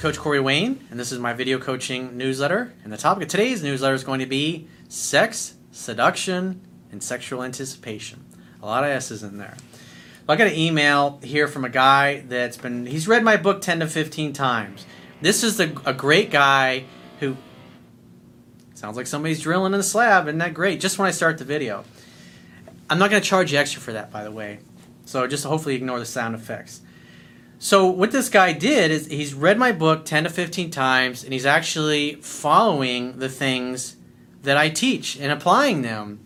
Coach Corey Wayne, and this is my video coaching newsletter. And the topic of today's newsletter is going to be sex, seduction, and sexual anticipation. A lot of S's in there. I got an email here from a guy that's been, he's read my book 10 to 15 times. This is a great guy who sounds like somebody's drilling in the slab. Isn't that great? Just when I start the video. I'm not going to charge you extra for that, by the way. So just hopefully ignore the sound effects. So what this guy did is he's read my book 10 to 15 times and he's actually following the things that I teach and applying them.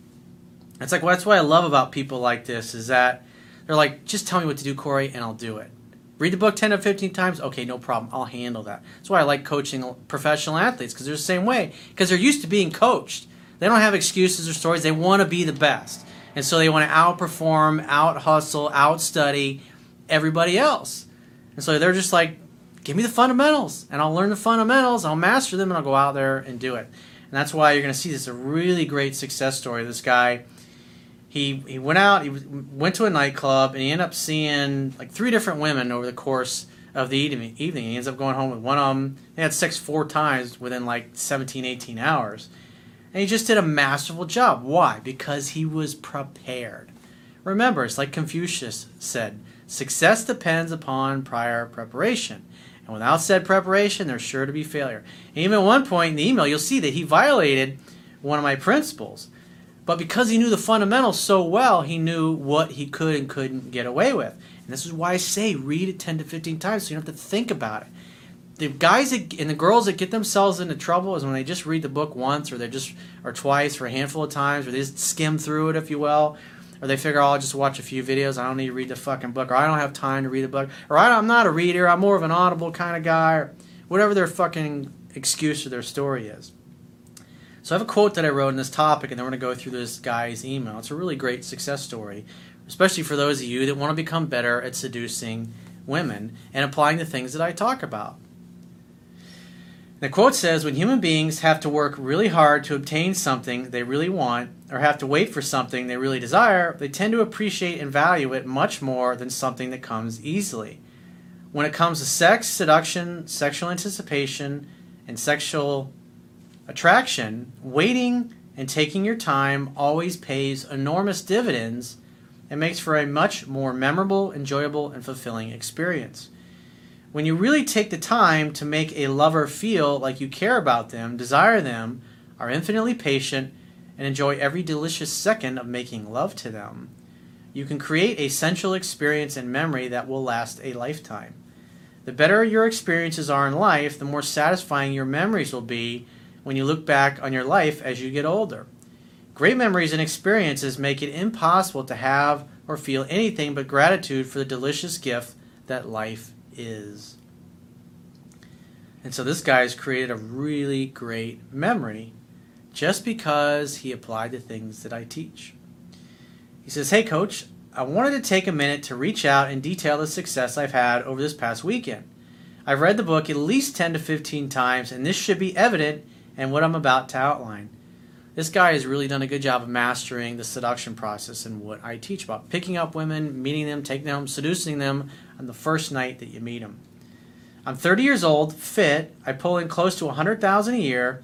It's like well, that's what I love about people like this is that they're like, just tell me what to do, Corey, and I'll do it. Read the book 10 to 15 times. Okay, no problem. I'll handle that. That's why I like coaching professional athletes because they're the same way. Because they're used to being coached. They don't have excuses or stories. They want to be the best. And so they want to outperform, out hustle, out study everybody else. And so they're just like, give me the fundamentals and I'll learn the fundamentals, I'll master them, and I'll go out there and do it. And that's why you're going to see this a really great success story. This guy, he he went out, he went to a nightclub, and he ended up seeing like three different women over the course of the evening. He ends up going home with one of them. He had sex four times within like 17, 18 hours, and he just did a masterful job. Why? Because he was prepared. Remember, it's like Confucius said Success depends upon prior preparation. And without said preparation, there's sure to be failure. And even at one point in the email, you'll see that he violated one of my principles. But because he knew the fundamentals so well, he knew what he could and couldn't get away with. And this is why I say read it 10 to 15 times so you don't have to think about it. The guys that, and the girls that get themselves into trouble is when they just read the book once or they just or twice for a handful of times or they just skim through it, if you will, or they figure, oh, I'll just watch a few videos. I don't need to read the fucking book, or I don't have time to read the book, or I'm not a reader. I'm more of an audible kind of guy, or whatever their fucking excuse or their story is. So I have a quote that I wrote in this topic, and then we're going to go through this guy's email. It's a really great success story, especially for those of you that want to become better at seducing women and applying the things that I talk about. The quote says When human beings have to work really hard to obtain something they really want, or have to wait for something they really desire, they tend to appreciate and value it much more than something that comes easily. When it comes to sex, seduction, sexual anticipation, and sexual attraction, waiting and taking your time always pays enormous dividends and makes for a much more memorable, enjoyable, and fulfilling experience. When you really take the time to make a lover feel like you care about them, desire them, are infinitely patient, and enjoy every delicious second of making love to them, you can create a sensual experience and memory that will last a lifetime. The better your experiences are in life, the more satisfying your memories will be when you look back on your life as you get older. Great memories and experiences make it impossible to have or feel anything but gratitude for the delicious gift that life is. And so this guy has created a really great memory just because he applied the things that I teach. He says, Hey, coach, I wanted to take a minute to reach out and detail the success I've had over this past weekend. I've read the book at least 10 to 15 times, and this should be evident in what I'm about to outline. This guy has really done a good job of mastering the seduction process and what I teach about picking up women, meeting them, taking them, seducing them on the first night that you meet them. I'm 30 years old, fit. I pull in close to 100,000 a year,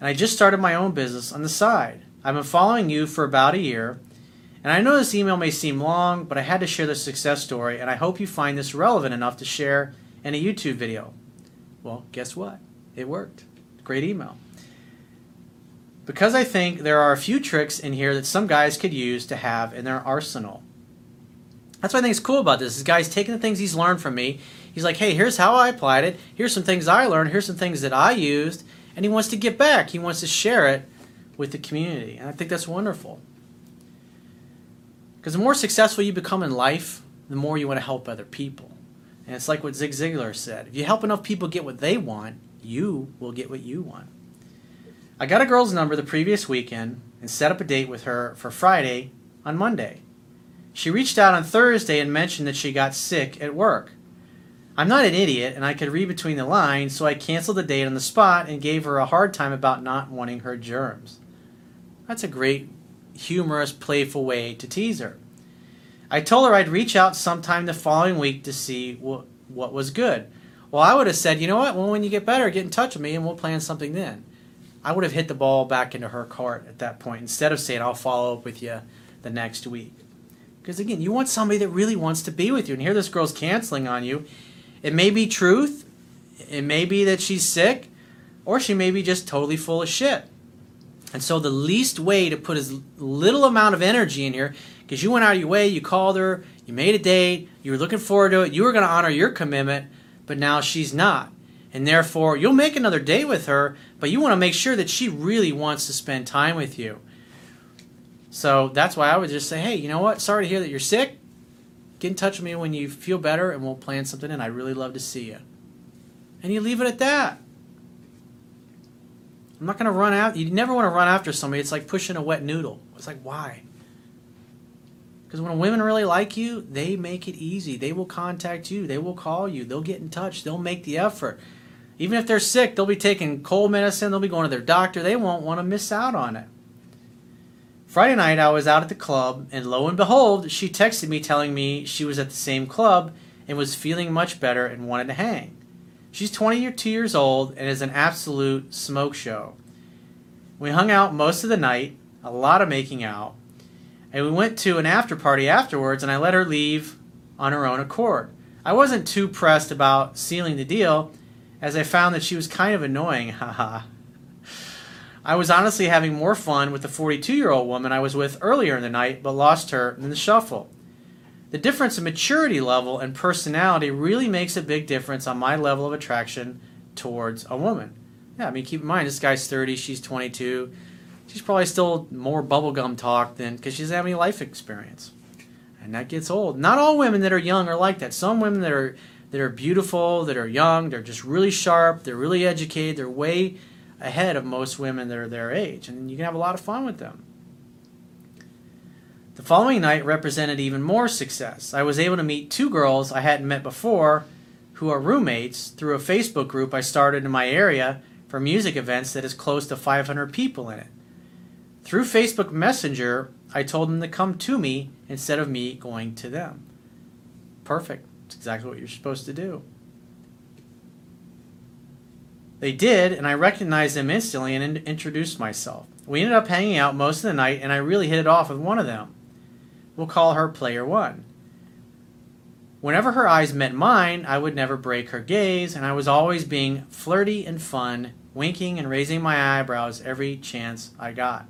and I just started my own business on the side. I've been following you for about a year, and I know this email may seem long, but I had to share the success story, and I hope you find this relevant enough to share in a YouTube video. Well, guess what? It worked. Great email. Because I think there are a few tricks in here that some guys could use to have in their arsenal. That's what I think is cool about this. This guy's taking the things he's learned from me. He's like, hey, here's how I applied it. Here's some things I learned. Here's some things that I used. And he wants to get back. He wants to share it with the community. And I think that's wonderful. Because the more successful you become in life, the more you want to help other people. And it's like what Zig Ziglar said if you help enough people get what they want, you will get what you want. I got a girl's number the previous weekend and set up a date with her for Friday on Monday. She reached out on Thursday and mentioned that she got sick at work. I'm not an idiot and I could read between the lines, so I canceled the date on the spot and gave her a hard time about not wanting her germs. That's a great, humorous, playful way to tease her. I told her I'd reach out sometime the following week to see what, what was good. Well, I would have said, you know what? Well, when you get better, get in touch with me and we'll plan something then. I would have hit the ball back into her cart at that point instead of saying, I'll follow up with you the next week. Because again, you want somebody that really wants to be with you. And here this girl's canceling on you. It may be truth, it may be that she's sick, or she may be just totally full of shit. And so the least way to put as little amount of energy in here, because you went out of your way, you called her, you made a date, you were looking forward to it, you were going to honor your commitment, but now she's not. And therefore, you'll make another date with her, but you want to make sure that she really wants to spend time with you. So that's why I would just say, hey, you know what? Sorry to hear that you're sick. Get in touch with me when you feel better and we'll plan something and I'd really love to see you. And you leave it at that. I'm not going to run out. You never want to run after somebody. It's like pushing a wet noodle. It's like, why? Because when women really like you, they make it easy. They will contact you. They will call you. They'll get in touch. They'll make the effort. Even if they're sick, they'll be taking cold medicine. They'll be going to their doctor. They won't want to miss out on it. Friday night, I was out at the club, and lo and behold, she texted me telling me she was at the same club and was feeling much better and wanted to hang. She's 22 years old and is an absolute smoke show. We hung out most of the night, a lot of making out, and we went to an after party afterwards, and I let her leave on her own accord. I wasn't too pressed about sealing the deal, as I found that she was kind of annoying, haha. I was honestly having more fun with the 42 year old woman I was with earlier in the night, but lost her in the shuffle. The difference in maturity level and personality really makes a big difference on my level of attraction towards a woman. Yeah, I mean, keep in mind, this guy's 30, she's 22. She's probably still more bubblegum talk than because she's having life experience. And that gets old. Not all women that are young are like that. Some women that are that are beautiful, that are young, they're just really sharp, they're really educated, they're way ahead of most women that are their age. And you can have a lot of fun with them. The following night represented even more success. I was able to meet two girls I hadn't met before who are roommates through a Facebook group I started in my area for music events that has close to 500 people in it. Through Facebook Messenger, I told them to come to me instead of me going to them. Perfect. Exactly what you're supposed to do. They did, and I recognized them instantly and in- introduced myself. We ended up hanging out most of the night, and I really hit it off with one of them. We'll call her Player One. Whenever her eyes met mine, I would never break her gaze, and I was always being flirty and fun, winking and raising my eyebrows every chance I got.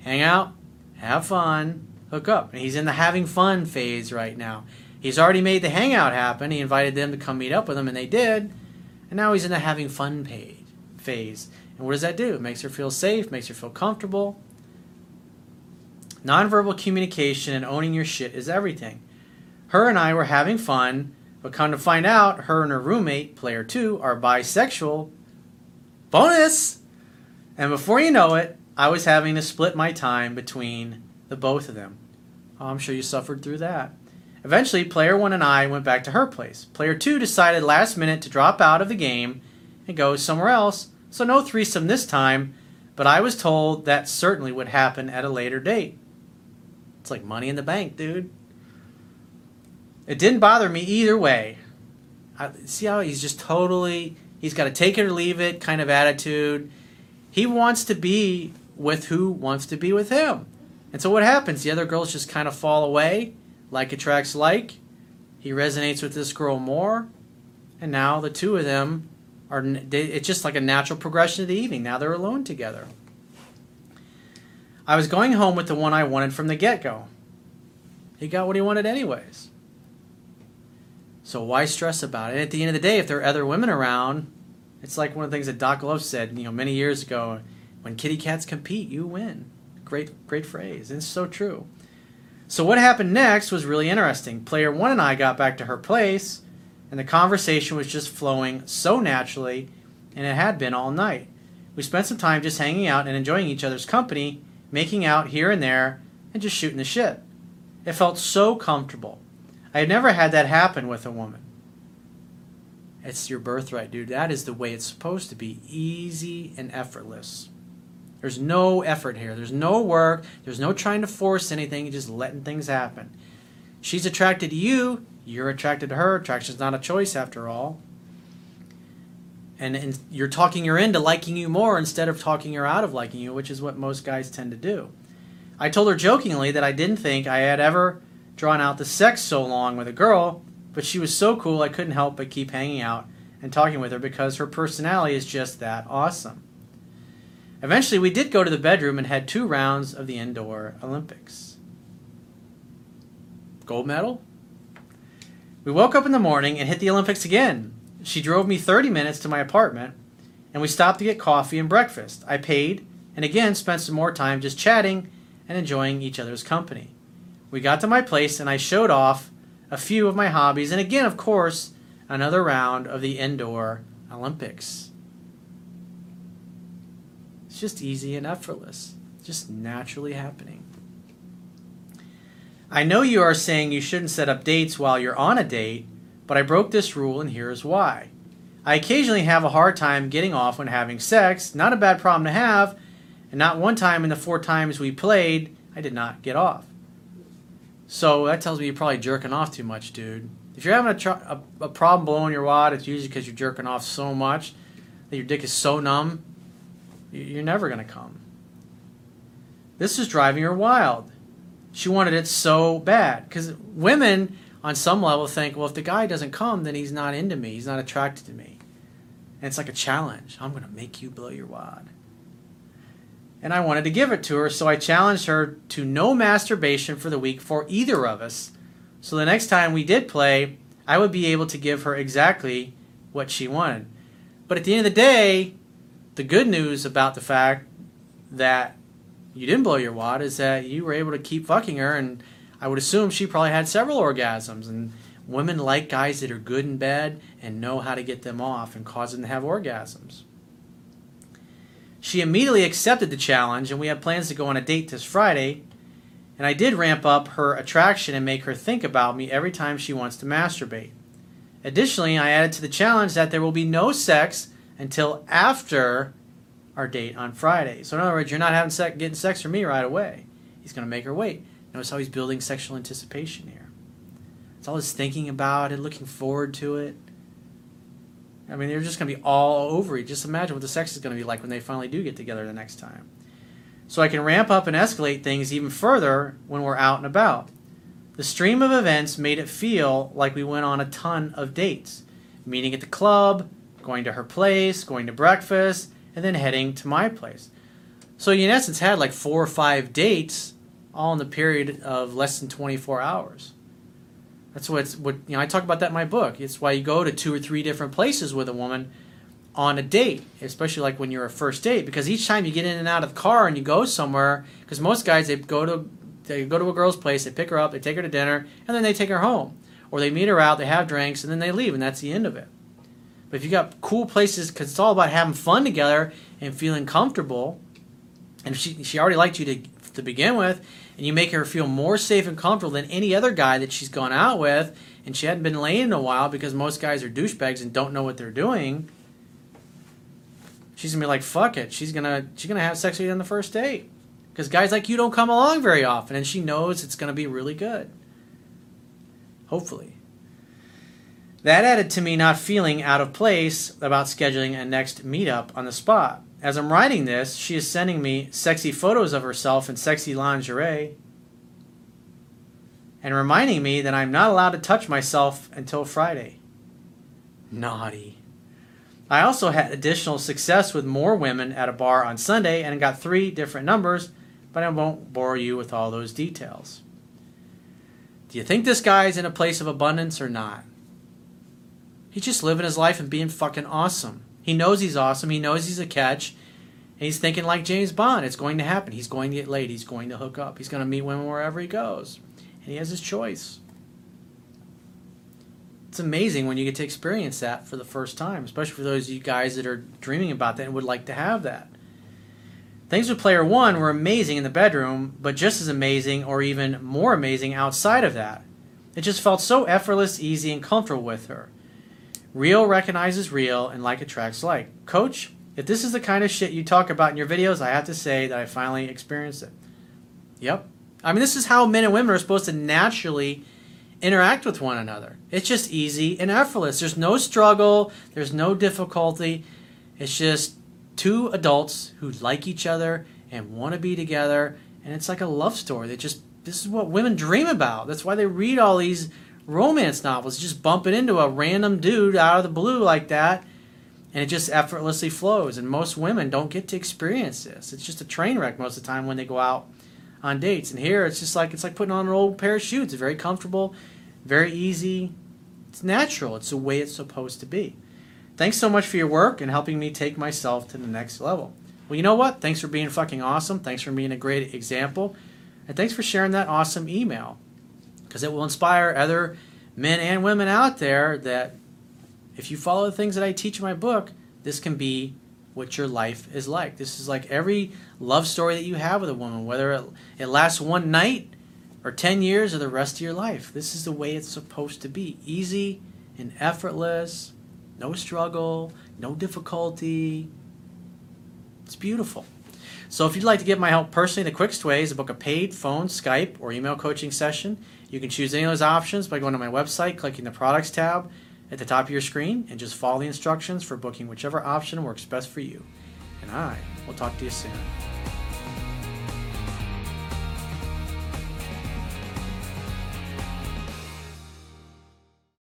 Hang out, have fun, hook up. And he's in the having fun phase right now. He's already made the hangout happen. He invited them to come meet up with him, and they did. And now he's in the having fun page, phase. And what does that do? It makes her feel safe, makes her feel comfortable. Nonverbal communication and owning your shit is everything. Her and I were having fun, but come to find out, her and her roommate, player two, are bisexual. Bonus! And before you know it, I was having to split my time between the both of them. Oh, I'm sure you suffered through that. Eventually, player one and I went back to her place. Player two decided last minute to drop out of the game and go somewhere else, so no threesome this time, but I was told that certainly would happen at a later date. It's like money in the bank, dude. It didn't bother me either way. I, see how he's just totally, he's got a take it or leave it kind of attitude. He wants to be with who wants to be with him. And so what happens? The other girls just kind of fall away like attracts like. He resonates with this girl more, and now the two of them are. It's just like a natural progression of the evening. Now they're alone together. I was going home with the one I wanted from the get go. He got what he wanted, anyways. So why stress about it? And at the end of the day, if there are other women around, it's like one of the things that Doc Love said, you know, many years ago. When kitty cats compete, you win. Great, great phrase. And it's so true. So what happened next was really interesting. Player one and I got back to her place, and the conversation was just flowing so naturally, and it had been all night. We spent some time just hanging out and enjoying each other's company, making out here and there, and just shooting the shit. It felt so comfortable. I had never had that happen with a woman. It's your birthright, dude. That is the way it's supposed to be easy and effortless. There's no effort here. There's no work. There's no trying to force anything. You're just letting things happen. She's attracted to you. You're attracted to her. Attraction's not a choice after all. and, and you're talking her into liking you more instead of talking her out of liking you, which is what most guys tend to do. I told her jokingly that I didn't think I had ever drawn out the sex so long with a girl, but she was so cool I couldn't help but keep hanging out and talking with her because her personality is just that awesome. Eventually, we did go to the bedroom and had two rounds of the indoor Olympics. Gold medal? We woke up in the morning and hit the Olympics again. She drove me 30 minutes to my apartment, and we stopped to get coffee and breakfast. I paid, and again spent some more time just chatting and enjoying each other's company. We got to my place, and I showed off a few of my hobbies, and again, of course, another round of the indoor Olympics. It's just easy and effortless, just naturally happening. I know you are saying you shouldn't set up dates while you're on a date, but I broke this rule and here's why. I occasionally have a hard time getting off when having sex, not a bad problem to have, and not one time in the four times we played, I did not get off. So that tells me you're probably jerking off too much, dude. If you're having a, tr- a, a problem blowing your wad, it's usually because you're jerking off so much that your dick is so numb, you're never going to come. This is driving her wild. She wanted it so bad. Because women, on some level, think, well, if the guy doesn't come, then he's not into me. He's not attracted to me. And it's like a challenge. I'm going to make you blow your wad. And I wanted to give it to her, so I challenged her to no masturbation for the week for either of us so the next time we did play, I would be able to give her exactly what she wanted. But at the end of the day, the good news about the fact that you didn't blow your wad is that you were able to keep fucking her, and I would assume she probably had several orgasms. And women like guys that are good in bed and know how to get them off and cause them to have orgasms. She immediately accepted the challenge, and we have plans to go on a date this Friday and I did ramp up her attraction and make her think about me every time she wants to masturbate. Additionally, I added to the challenge that there will be no sex until after our date on Friday. So in other words, you're not having sex, getting sex from me right away. He's going to make her wait. Notice how he's building sexual anticipation here. It's all his thinking about it, looking forward to it. I mean, they're just going to be all over it. Just imagine what the sex is going to be like when they finally do get together the next time so I can ramp up and escalate things even further when we're out and about. The stream of events made it feel like we went on a ton of dates meeting at the club, going to her place, going to breakfast, and then heading to my place. So you in essence had like four or five dates all in the period of less than 24 hours. That's what's what you know I talk about that in my book. It's why you go to two or three different places with a woman on a date, especially like when you're a first date, because each time you get in and out of the car and you go somewhere, because most guys they go to they go to a girl's place, they pick her up, they take her to dinner, and then they take her home, or they meet her out, they have drinks, and then they leave, and that's the end of it. But if you got cool places, because it's all about having fun together and feeling comfortable, and she she already liked you to to begin with, and you make her feel more safe and comfortable than any other guy that she's gone out with, and she hadn't been laying in a while because most guys are douchebags and don't know what they're doing she's gonna be like, fuck it. She's gonna she's gonna have sex with you on the first date. Because guys like you don't come along very often, and she knows it's gonna be really good. Hopefully. That added to me not feeling out of place about scheduling a next meetup on the spot. As I'm writing this, she is sending me sexy photos of herself in sexy lingerie and reminding me that I'm not allowed to touch myself until Friday. Naughty. I also had additional success with more women at a bar on Sunday and got three different numbers, but I won't bore you with all those details. Do you think this guy's in a place of abundance or not? He's just living his life and being fucking awesome. He knows he's awesome. He knows he's a catch. And he's thinking like James Bond. It's going to happen. He's going to get laid. He's going to hook up. He's going to meet women wherever he goes. And he has his choice it's amazing when you get to experience that for the first time, especially for those of you guys that are dreaming about that and would like to have that. Things with player one were amazing in the bedroom, but just as amazing or even more amazing outside of that. It just felt so effortless, easy, and comfortable with her. Real recognizes real, and like attracts like. Coach, if this is the kind of shit you talk about in your videos, I have to say that I finally experienced it. Yep. I mean, this is how men and women are supposed to naturally interact with one another. It's just easy and effortless. There's no struggle, there's no difficulty. It's just two adults who like each other and want to be together and it's like a love story. They just this is what women dream about. That's why they read all these romance novels, just bumping into a random dude out of the blue like that and it just effortlessly flows and most women don't get to experience this. It's just a train wreck most of the time when they go out on dates. And here it's just like it's like putting on an old pair of shoes. It's very comfortable, very easy. It's natural. It's the way it's supposed to be. Thanks so much for your work and helping me take myself to the next level. Well, you know what? Thanks for being fucking awesome. Thanks for being a great example. And thanks for sharing that awesome email. Because it will inspire other men and women out there that if you follow the things that I teach in my book, this can be what your life is like. This is like every love story that you have with a woman, whether it, it lasts one night or 10 years or the rest of your life. This is the way it's supposed to be easy and effortless, no struggle, no difficulty. It's beautiful. So, if you'd like to get my help personally, the quickest way is to book a paid phone, Skype, or email coaching session. You can choose any of those options by going to my website, clicking the products tab at the top of your screen, and just follow the instructions for booking whichever option works best for you. And I will talk to you soon.